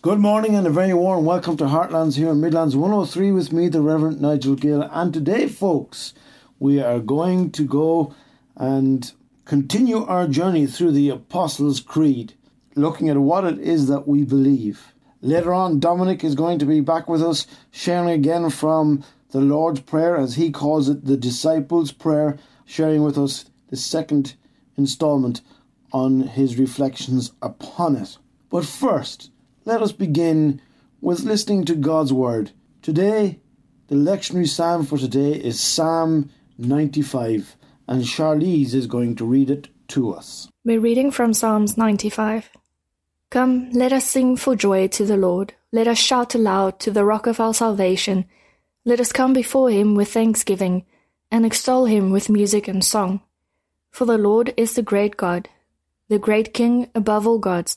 Good morning and a very warm welcome to Heartlands here in Midlands 103 with me, the Reverend Nigel Gill. And today, folks, we are going to go and continue our journey through the Apostles' Creed, looking at what it is that we believe. Later on, Dominic is going to be back with us, sharing again from the Lord's Prayer, as he calls it, the Disciples' Prayer, sharing with us the second installment on his reflections upon it. But first, let us begin with listening to God's Word. Today, the lectionary psalm for today is Psalm 95, and Charlize is going to read it to us. We're reading from Psalms 95. Come, let us sing for joy to the Lord. Let us shout aloud to the rock of our salvation. Let us come before him with thanksgiving, and extol him with music and song. For the Lord is the great God, the great King above all gods.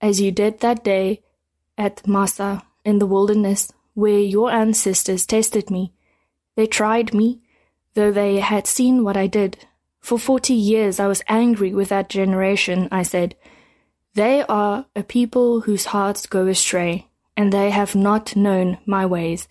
as you did that day at Massah in the wilderness, where your ancestors tested me. They tried me, though they had seen what I did. For forty years I was angry with that generation, I said. They are a people whose hearts go astray, and they have not known my ways.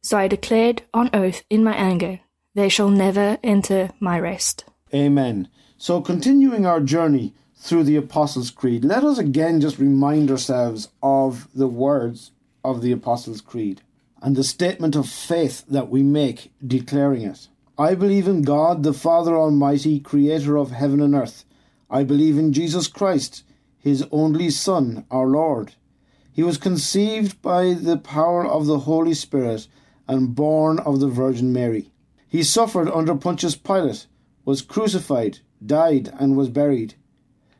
So I declared on oath in my anger, they shall never enter my rest. Amen. So, continuing our journey through the Apostles' Creed, let us again just remind ourselves of the words of the Apostles' Creed and the statement of faith that we make declaring it. I believe in God, the Father Almighty, creator of heaven and earth. I believe in Jesus Christ, his only Son, our Lord. He was conceived by the power of the Holy Spirit and born of the Virgin Mary. He suffered under Pontius Pilate, was crucified, died, and was buried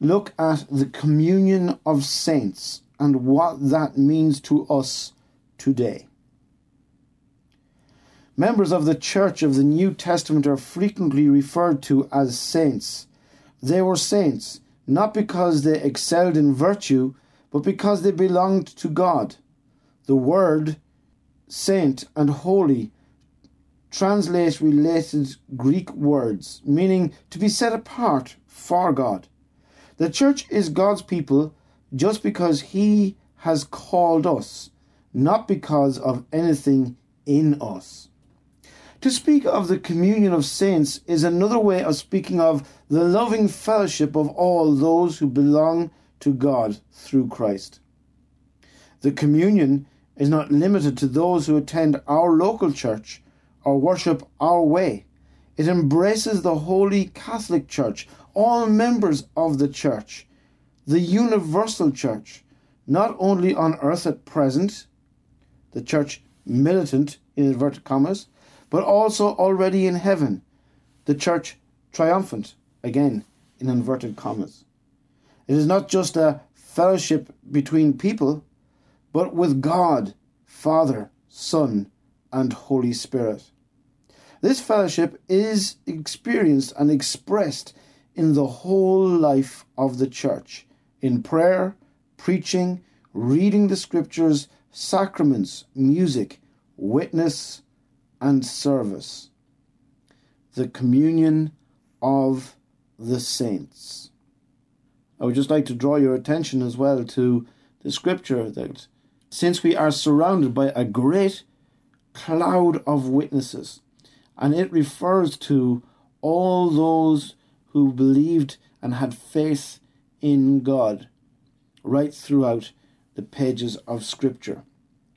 look at the communion of saints and what that means to us today. Members of the Church of the New Testament are frequently referred to as saints. They were saints not because they excelled in virtue, but because they belonged to God. The word saint and holy translate related Greek words, meaning to be set apart for God. The church is God's people just because He has called us, not because of anything in us. To speak of the communion of saints is another way of speaking of the loving fellowship of all those who belong to God through Christ. The communion is not limited to those who attend our local church or worship our way. It embraces the Holy Catholic Church, all members of the Church, the universal Church, not only on earth at present, the Church militant in inverted commas, but also already in heaven, the Church triumphant, again in inverted commas. It is not just a fellowship between people, but with God, Father, Son, and Holy Spirit. This fellowship is experienced and expressed in the whole life of the church in prayer, preaching, reading the scriptures, sacraments, music, witness, and service. The communion of the saints. I would just like to draw your attention as well to the scripture that since we are surrounded by a great cloud of witnesses, and it refers to all those who believed and had faith in God right throughout the pages of Scripture.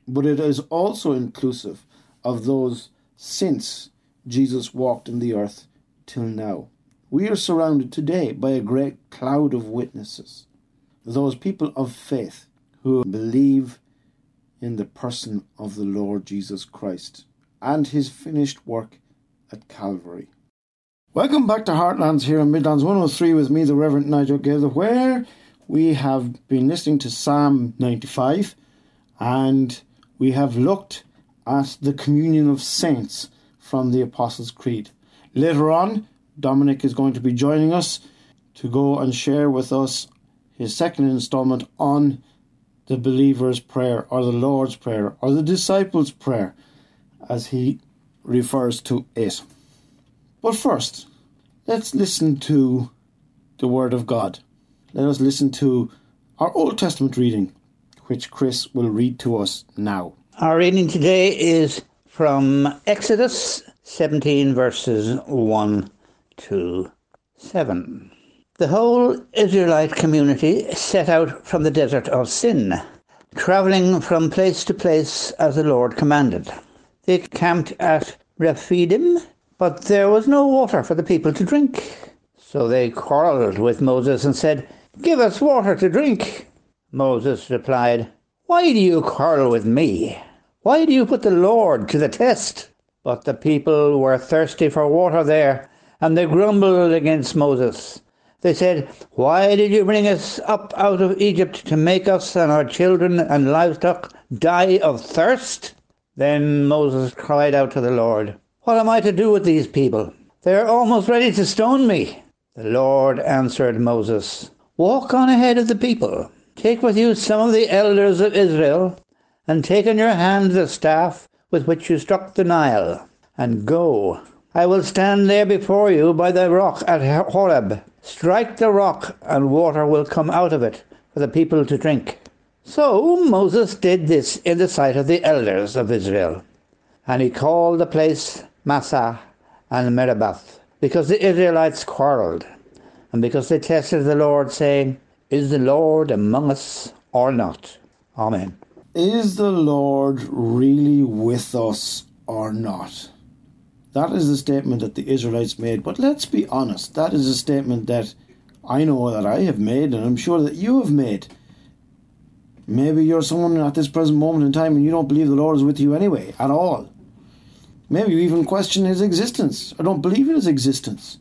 but it is also inclusive of those since Jesus walked in the earth till now. We are surrounded today by a great cloud of witnesses, those people of faith who believe in the person of the Lord Jesus Christ and his finished work at Calvary. Welcome back to Heartlands here in Midlands 103 with me, the Reverend Nigel Gill, where we have been listening to Psalm 95 and we have looked at the communion of saints from the Apostles' Creed. Later on, Dominic is going to be joining us to go and share with us his second installment on the believer's prayer or the Lord's prayer or the disciples' prayer as he refers to it. But first, let's listen to the Word of God. Let us listen to our Old Testament reading, which Chris will read to us now. Our reading today is from Exodus 17, verses 1 to 7. The whole Israelite community set out from the desert of Sin, travelling from place to place as the Lord commanded. They camped at Rephidim, but there was no water for the people to drink. So they quarrelled with Moses and said, Give us water to drink. Moses replied, Why do you quarrel with me? Why do you put the Lord to the test? But the people were thirsty for water there, and they grumbled against Moses. They said, Why did you bring us up out of Egypt to make us and our children and livestock die of thirst? Then Moses cried out to the Lord, What am I to do with these people? They are almost ready to stone me. The Lord answered Moses, Walk on ahead of the people. Take with you some of the elders of Israel, and take in your hand the staff with which you struck the Nile, and go. I will stand there before you by the rock at Horeb. Strike the rock, and water will come out of it for the people to drink. So Moses did this in the sight of the elders of Israel. And he called the place Massah and Meribah, because the Israelites quarrelled, and because they tested the Lord, saying, Is the Lord among us or not? Amen. Is the Lord really with us or not? That is the statement that the Israelites made. But let's be honest, that is a statement that I know that I have made, and I'm sure that you have made. Maybe you're someone at this present moment in time and you don't believe the Lord is with you anyway, at all. Maybe you even question his existence or don't believe in his existence.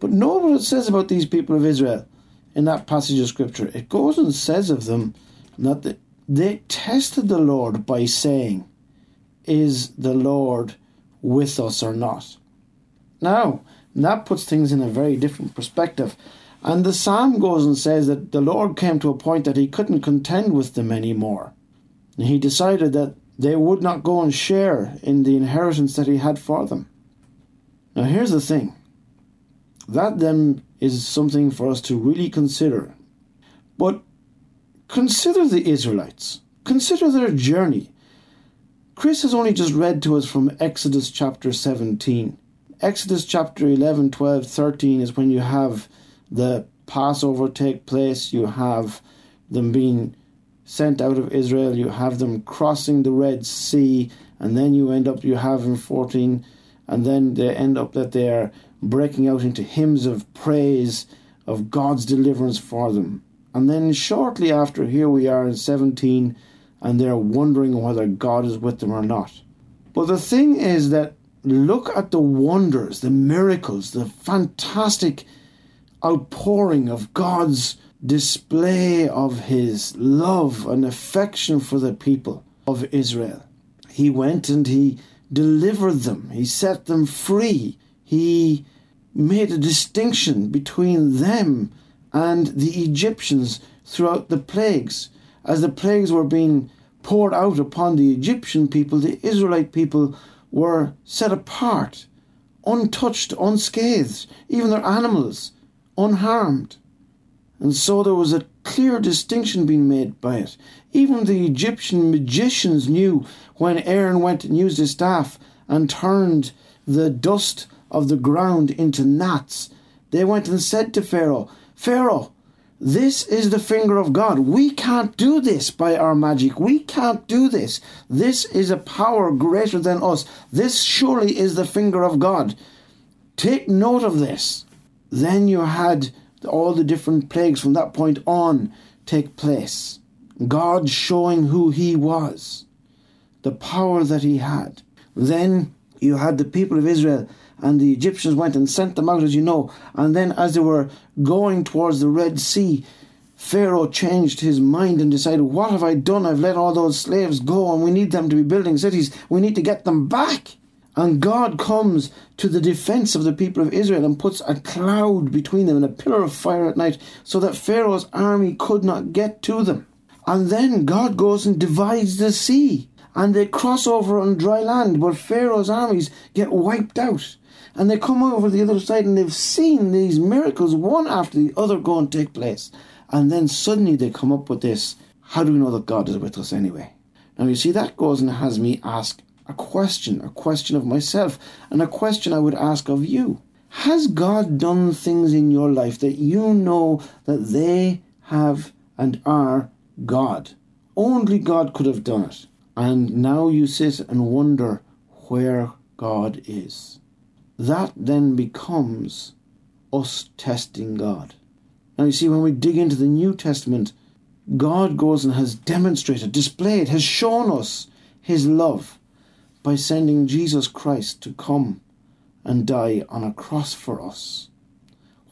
But know what it says about these people of Israel in that passage of scripture. It goes and says of them that they tested the Lord by saying, Is the Lord with us or not? Now, that puts things in a very different perspective. And the psalm goes and says that the Lord came to a point that he couldn't contend with them anymore. And he decided that they would not go and share in the inheritance that he had for them. Now, here's the thing that then is something for us to really consider. But consider the Israelites, consider their journey. Chris has only just read to us from Exodus chapter 17. Exodus chapter 11, 12, 13 is when you have the Passover take place, you have them being sent out of Israel, you have them crossing the Red Sea, and then you end up, you have in 14, and then they end up that they are breaking out into hymns of praise of God's deliverance for them. And then shortly after, here we are in 17, and they're wondering whether God is with them or not. But the thing is that look at the wonders, the miracles, the fantastic outpouring of God's display of his love and affection for the people of Israel. He went and he delivered them, he set them free, he made a distinction between them and the Egyptians throughout the plagues. As the plagues were being poured out upon the Egyptian people, the Israelite people were set apart, untouched, unscathed, even their animals unharmed. And so there was a clear distinction being made by it. Even the Egyptian magicians knew when Aaron went and used his staff and turned the dust of the ground into gnats. They went and said to Pharaoh, Pharaoh, This is the finger of God. We can't do this by our magic. We can't do this. This is a power greater than us. This surely is the finger of God. Take note of this. Then you had all the different plagues from that point on take place. God showing who He was, the power that He had. Then you had the people of Israel and the Egyptians went and sent them out, as you know. And then, as they were going towards the Red Sea, Pharaoh changed his mind and decided, What have I done? I've let all those slaves go, and we need them to be building cities. We need to get them back. And God comes to the defense of the people of Israel and puts a cloud between them and a pillar of fire at night so that Pharaoh's army could not get to them. And then God goes and divides the sea and they cross over on dry land, but Pharaoh's armies get wiped out and they come over the other side and they've seen these miracles one after the other go and take place. And then suddenly they come up with this how do we know that God is with us anyway? Now you see, that goes and has me ask a question, a question of myself, and a question I would ask of you. Has God done things in your life that you know that they have and are God? Only God could have done it. And now you sit and wonder where God is that then becomes us testing God. Now, you see, when we dig into the New Testament, God goes and has demonstrated, displayed, has shown us his love by sending Jesus Christ to come and die on a cross for us.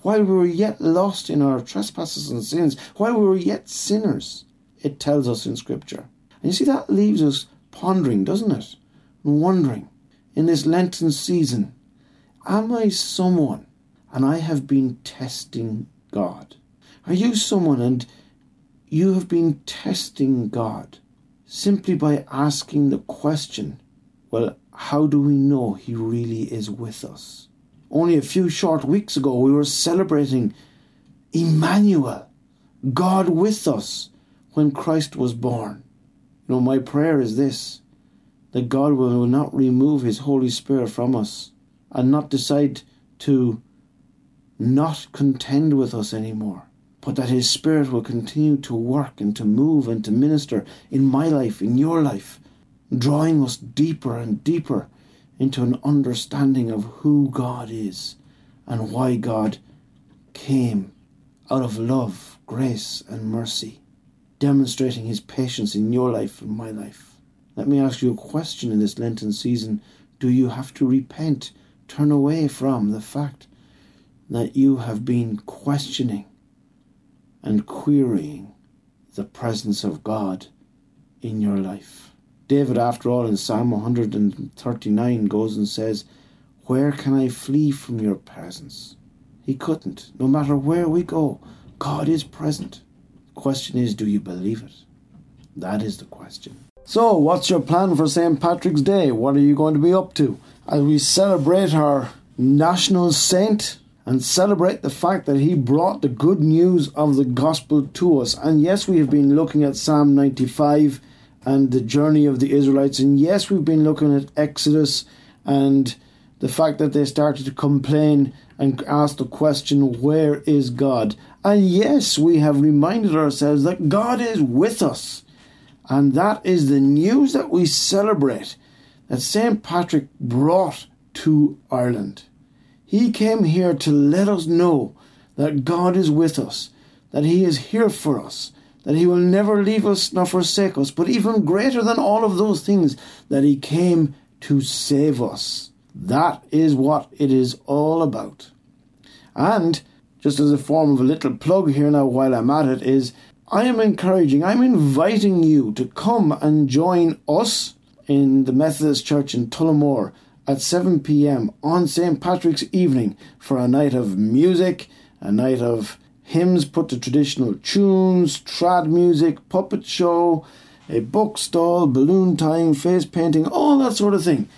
While we were yet lost in our trespasses and sins, while we were yet sinners, it tells us in Scripture. And you see, that leaves us pondering, doesn't it? And wondering in this Lenten season Am I someone and I have been testing God? Are you someone and you have been testing God simply by asking the question, how do we know He really is with us? Only a few short weeks ago, we were celebrating Emmanuel, God with us, when Christ was born. You know, my prayer is this that God will not remove His Holy Spirit from us and not decide to not contend with us anymore, but that His Spirit will continue to work and to move and to minister in my life, in your life, drawing us deeper and deeper into an understanding of who God is and why God came out of love, grace, and mercy, demonstrating His patience in your life and my life. Let me ask you a question in this Lenten season. Do you have to repent Turn away from the fact that you have been questioning and querying the presence of God in your life. David, after all, in Psalm 139 goes and says, Where can I flee from your presence? He couldn't. No matter where we go, God is present. The question is, do you believe it? That is the question. So, what's your plan for St. Patrick's Day? What are you going to be up to? as we celebrate our national saint and celebrate the fact that he brought the good news of the gospel to us. And yes, we have been looking at Psalm 95 and the journey of the Israelites. And yes, we've been looking at Exodus and the fact that they started to complain and ask the question, Where is God? And yes, we have reminded ourselves that God is with us. And that is the news that we celebrate that St. Patrick brought to Ireland. He came here to let us know that God is with us, that He is here for us, that He will never leave us nor forsake us, but even greater than all of those things, that He came to save us. That is what it is all about. And, just as a form of a little plug here now while I'm at it, is I am encouraging, I'm inviting you to come and join us in the Methodist Church in Tullamore at 7 pm on St. Patrick's evening for a night of music, a night of hymns put to traditional tunes, trad music, puppet show, a book stall, balloon tying, face painting, all that sort of thing.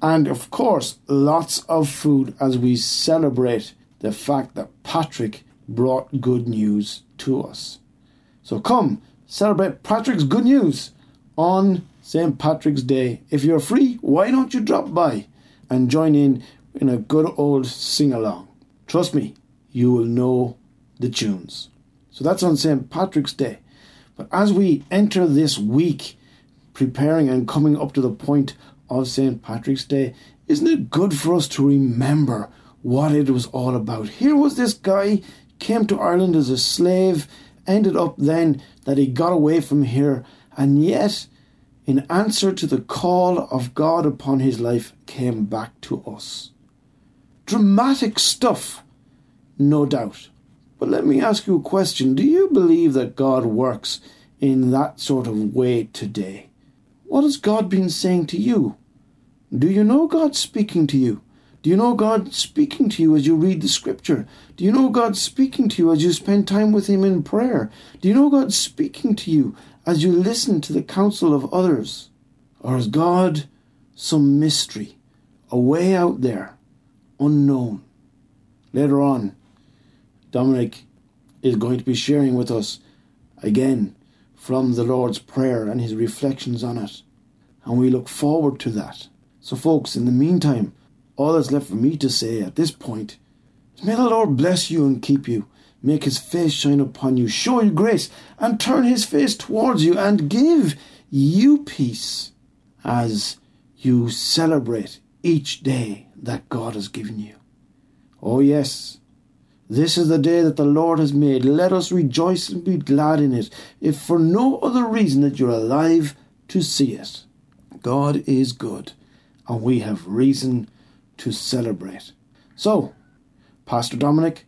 And of course, lots of food as we celebrate the fact that Patrick brought good news to us. So come, celebrate Patrick's good news on St. Patrick's Day. If you're free, why don't you drop by and join in in a good old sing along? Trust me, you will know the tunes. So that's on St. Patrick's Day. But as we enter this week, preparing and coming up to the point of St. Patrick's Day, isn't it good for us to remember what it was all about? Here was this guy, came to Ireland as a slave, ended up then that he got away from here, and yet, in answer to the call of God upon his life, came back to us. Dramatic stuff, no doubt. But let me ask you a question. Do you believe that God works in that sort of way today? What has God been saying to you? Do you know God speaking to you? Do you know God speaking to you as you read the scripture? Do you know God speaking to you as you spend time with Him in prayer? Do you know God speaking to you as you listen to the counsel of others? Or is God some mystery, away out there, unknown? Later on, Dominic is going to be sharing with us again from the Lord's Prayer and his reflections on it. And we look forward to that. So, folks, in the meantime, all that's left for me to say at this point is may the Lord bless you and keep you, make his face shine upon you, show you grace, and turn his face towards you, and give you peace as you celebrate each day that God has given you. Oh, yes, this is the day that the Lord has made. Let us rejoice and be glad in it, if for no other reason that you're alive to see it. God is good and we have reason to celebrate. So, Pastor Dominic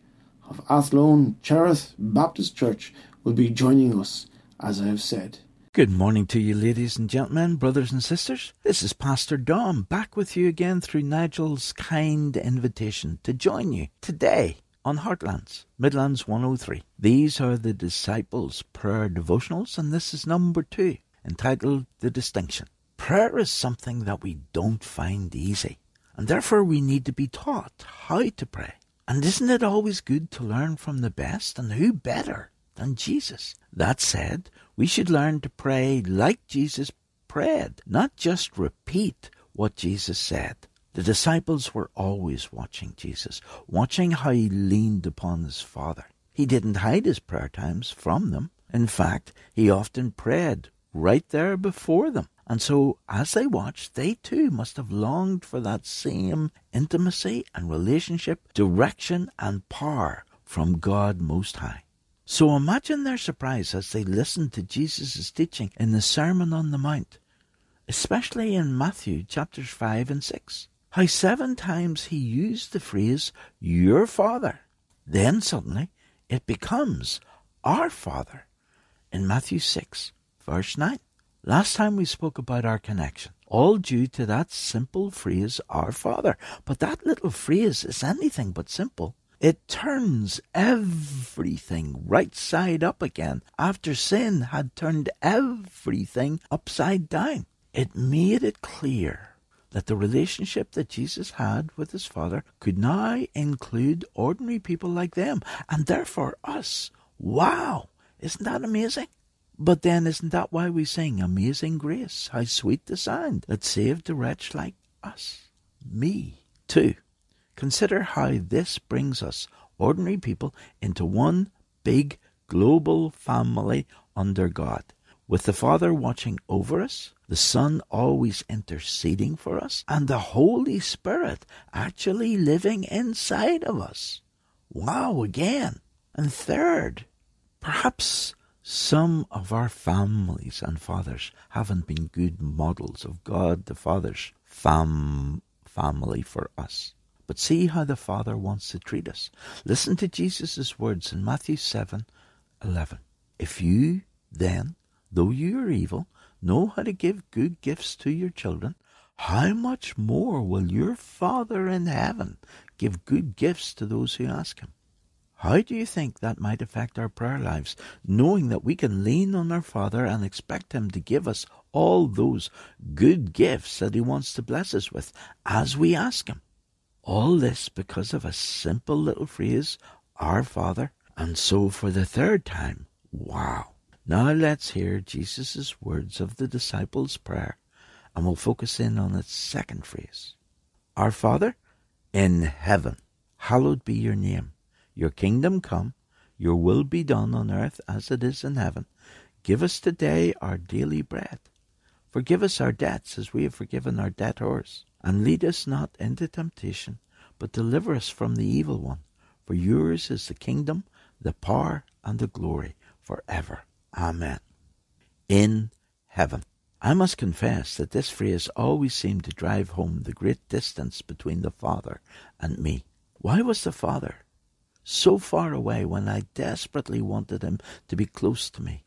of Athlone Cherith Baptist Church will be joining us, as I have said. Good morning to you, ladies and gentlemen, brothers and sisters. This is Pastor Dom back with you again through Nigel's kind invitation to join you today on Heartlands, Midlands 103. These are the Disciples' Prayer Devotionals, and this is number two, entitled The Distinction. Prayer is something that we don't find easy, and therefore we need to be taught how to pray. And isn't it always good to learn from the best, and who better than Jesus? That said, we should learn to pray like Jesus prayed, not just repeat what Jesus said. The disciples were always watching Jesus, watching how he leaned upon his Father. He didn't hide his prayer times from them. In fact, he often prayed right there before them. And so, as they watched, they too must have longed for that same intimacy and relationship, direction and power from God Most High. So imagine their surprise as they listened to Jesus' teaching in the Sermon on the Mount, especially in Matthew chapters 5 and 6. How seven times he used the phrase, your Father. Then suddenly it becomes our Father in Matthew 6, verse 9. Last time we spoke about our connection, all due to that simple phrase, Our Father. But that little phrase is anything but simple. It turns everything right side up again after sin had turned everything upside down. It made it clear that the relationship that Jesus had with his Father could now include ordinary people like them, and therefore us. Wow! Isn't that amazing? But then isn't that why we sing Amazing Grace? How sweet the sound that saved a wretch like us, me, too. Consider how this brings us, ordinary people, into one big global family under God. With the Father watching over us, the Son always interceding for us, and the Holy Spirit actually living inside of us. Wow, again. And third, perhaps some of our families and fathers haven't been good models of God the Father's fam- family for us. But see how the Father wants to treat us. Listen to Jesus' words in Matthew 7 11. If you then, though you are evil, know how to give good gifts to your children, how much more will your Father in heaven give good gifts to those who ask him? How do you think that might affect our prayer lives, knowing that we can lean on our Father and expect Him to give us all those good gifts that He wants to bless us with as we ask Him? All this because of a simple little phrase, Our Father. And so for the third time, wow. Now let's hear Jesus' words of the disciples' prayer, and we'll focus in on its second phrase. Our Father in heaven, hallowed be your name. Your kingdom come, Your will be done on earth as it is in heaven. Give us today our daily bread. Forgive us our debts as we have forgiven our debtors. And lead us not into temptation, but deliver us from the evil one. For yours is the kingdom, the power, and the glory for ever. Amen. In heaven. I must confess that this phrase always seemed to drive home the great distance between the Father and me. Why was the Father so far away when I desperately wanted him to be close to me?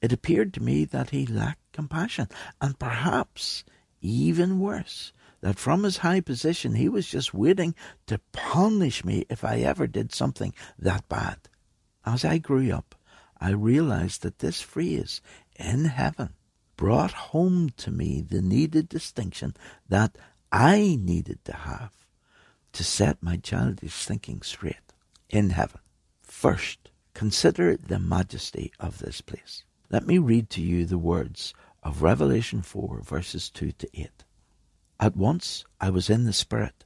It appeared to me that he lacked compassion, and perhaps even worse, that from his high position he was just waiting to punish me if I ever did something that bad. As I grew up, I realized that this phrase, in heaven, brought home to me the needed distinction that I needed to have to set my childish thinking straight in heaven. First, consider the majesty of this place. Let me read to you the words of Revelation 4, verses 2 to 8. At once I was in the Spirit,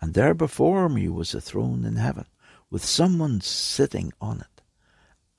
and there before me was a throne in heaven, with someone sitting on it.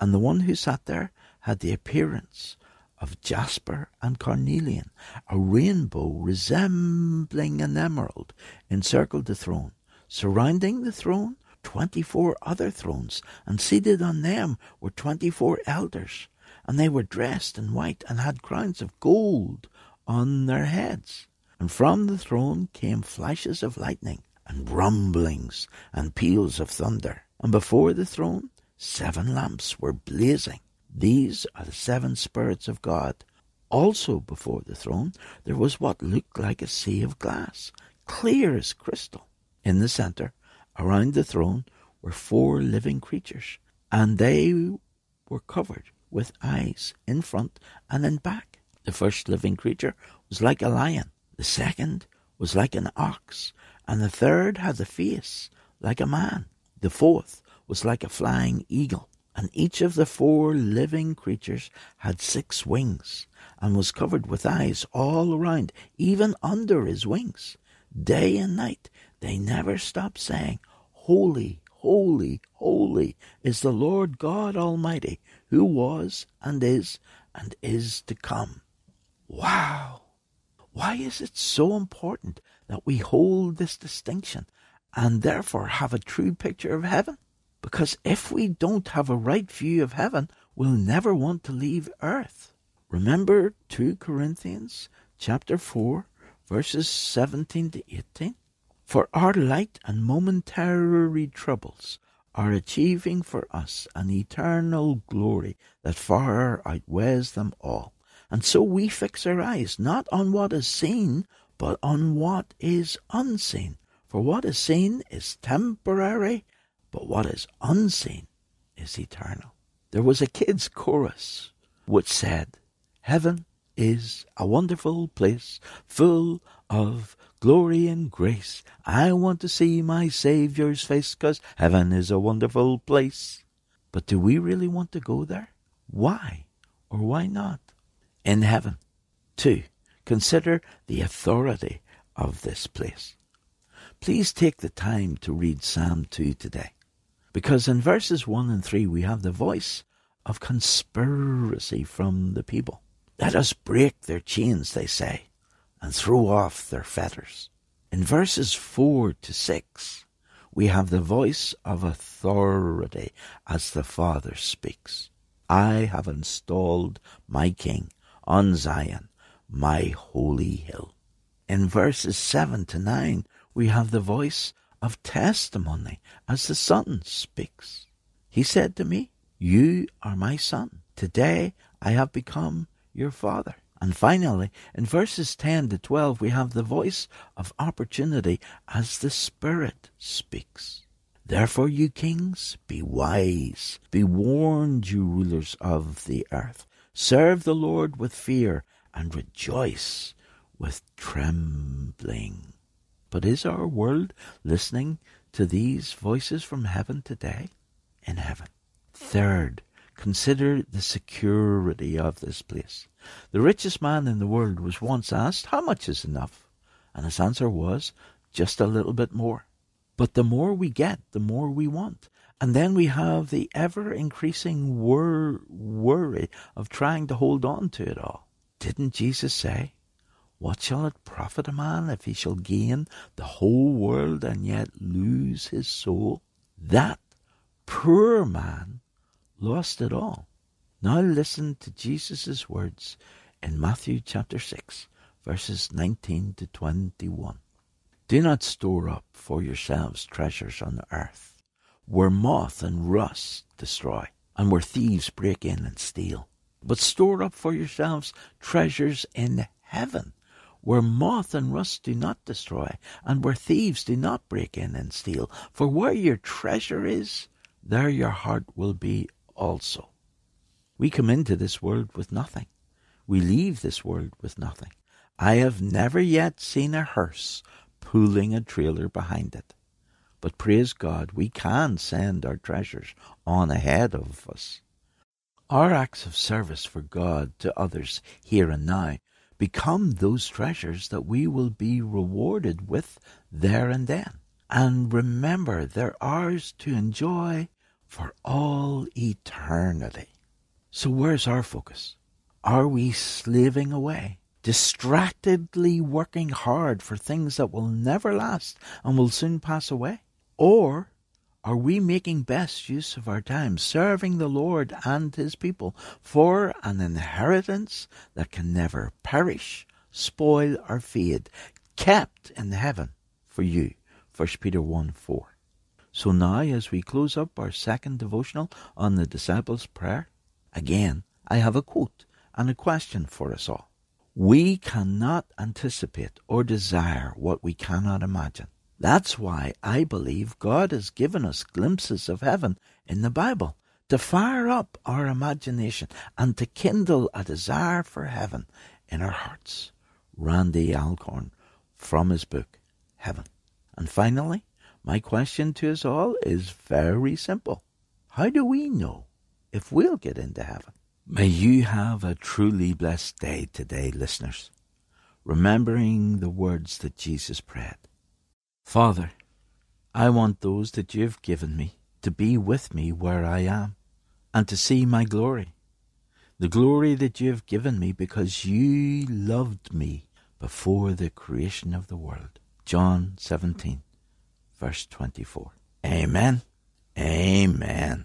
And the one who sat there had the appearance of jasper and carnelian. A rainbow resembling an emerald encircled the throne. Surrounding the throne, twenty four other thrones, and seated on them were twenty four elders, and they were dressed in white and had crowns of gold on their heads. And from the throne came flashes of lightning, and rumblings, and peals of thunder. And before the throne, seven lamps were blazing. These are the seven spirits of God. Also before the throne, there was what looked like a sea of glass, clear as crystal. In the centre, around the throne, were four living creatures, and they were covered with eyes in front and in back. The first living creature was like a lion, the second was like an ox, and the third had a face like a man. The fourth was like a flying eagle, and each of the four living creatures had six wings, and was covered with eyes all around, even under his wings. Day and night they never stop saying, Holy, holy, holy is the Lord God Almighty, who was and is and is to come. Wow! Why is it so important that we hold this distinction and therefore have a true picture of heaven? Because if we don't have a right view of heaven, we'll never want to leave earth. Remember 2 Corinthians chapter 4 verses 17 to 18? For our light and momentary troubles are achieving for us an eternal glory that far outweighs them all. And so we fix our eyes not on what is seen, but on what is unseen. For what is seen is temporary, but what is unseen is eternal. There was a kids' chorus which said, Heaven is a wonderful place full of glory and grace. I want to see my Saviour's face, 'cause heaven is a wonderful place. But do we really want to go there? Why or why not? In heaven. Two, consider the authority of this place. Please take the time to read Psalm 2 today, because in verses 1 and 3 we have the voice of conspiracy from the people. Let us break their chains, they say and throw off their fetters. In verses 4 to 6, we have the voice of authority as the Father speaks. I have installed my King on Zion, my holy hill. In verses 7 to 9, we have the voice of testimony as the Son speaks. He said to me, You are my Son. Today I have become your Father. And finally, in verses 10 to 12, we have the voice of opportunity as the Spirit speaks. Therefore, you kings, be wise. Be warned, you rulers of the earth. Serve the Lord with fear and rejoice with trembling. But is our world listening to these voices from heaven today? In heaven. Third, consider the security of this place. The richest man in the world was once asked, How much is enough? And his answer was, Just a little bit more. But the more we get, the more we want. And then we have the ever increasing wor- worry of trying to hold on to it all. Didn't Jesus say, What shall it profit a man if he shall gain the whole world and yet lose his soul? That poor man lost it all. Now listen to Jesus' words in Matthew chapter 6, verses 19 to 21. Do not store up for yourselves treasures on the earth, where moth and rust destroy, and where thieves break in and steal. But store up for yourselves treasures in heaven, where moth and rust do not destroy, and where thieves do not break in and steal. For where your treasure is, there your heart will be also. We come into this world with nothing. We leave this world with nothing. I have never yet seen a hearse pulling a trailer behind it. But praise God, we can send our treasures on ahead of us. Our acts of service for God to others here and now become those treasures that we will be rewarded with there and then. And remember, they're ours to enjoy for all eternity. So where's our focus? Are we slaving away, distractedly working hard for things that will never last and will soon pass away? Or are we making best use of our time, serving the Lord and His people for an inheritance that can never perish, spoil, or fade, kept in heaven for you? 1 Peter 1 4. So now, as we close up our second devotional on the disciples' prayer, again, I have a quote and a question for us all. We cannot anticipate or desire what we cannot imagine. That's why I believe God has given us glimpses of heaven in the Bible to fire up our imagination and to kindle a desire for heaven in our hearts. Randy Alcorn from his book, Heaven. And finally, my question to us all is very simple. How do we know if we'll get into heaven? May you have a truly blessed day today, listeners, remembering the words that Jesus prayed. Father, I want those that you have given me to be with me where I am and to see my glory, the glory that you have given me because you loved me before the creation of the world. John 17 verse 24. Amen. Amen.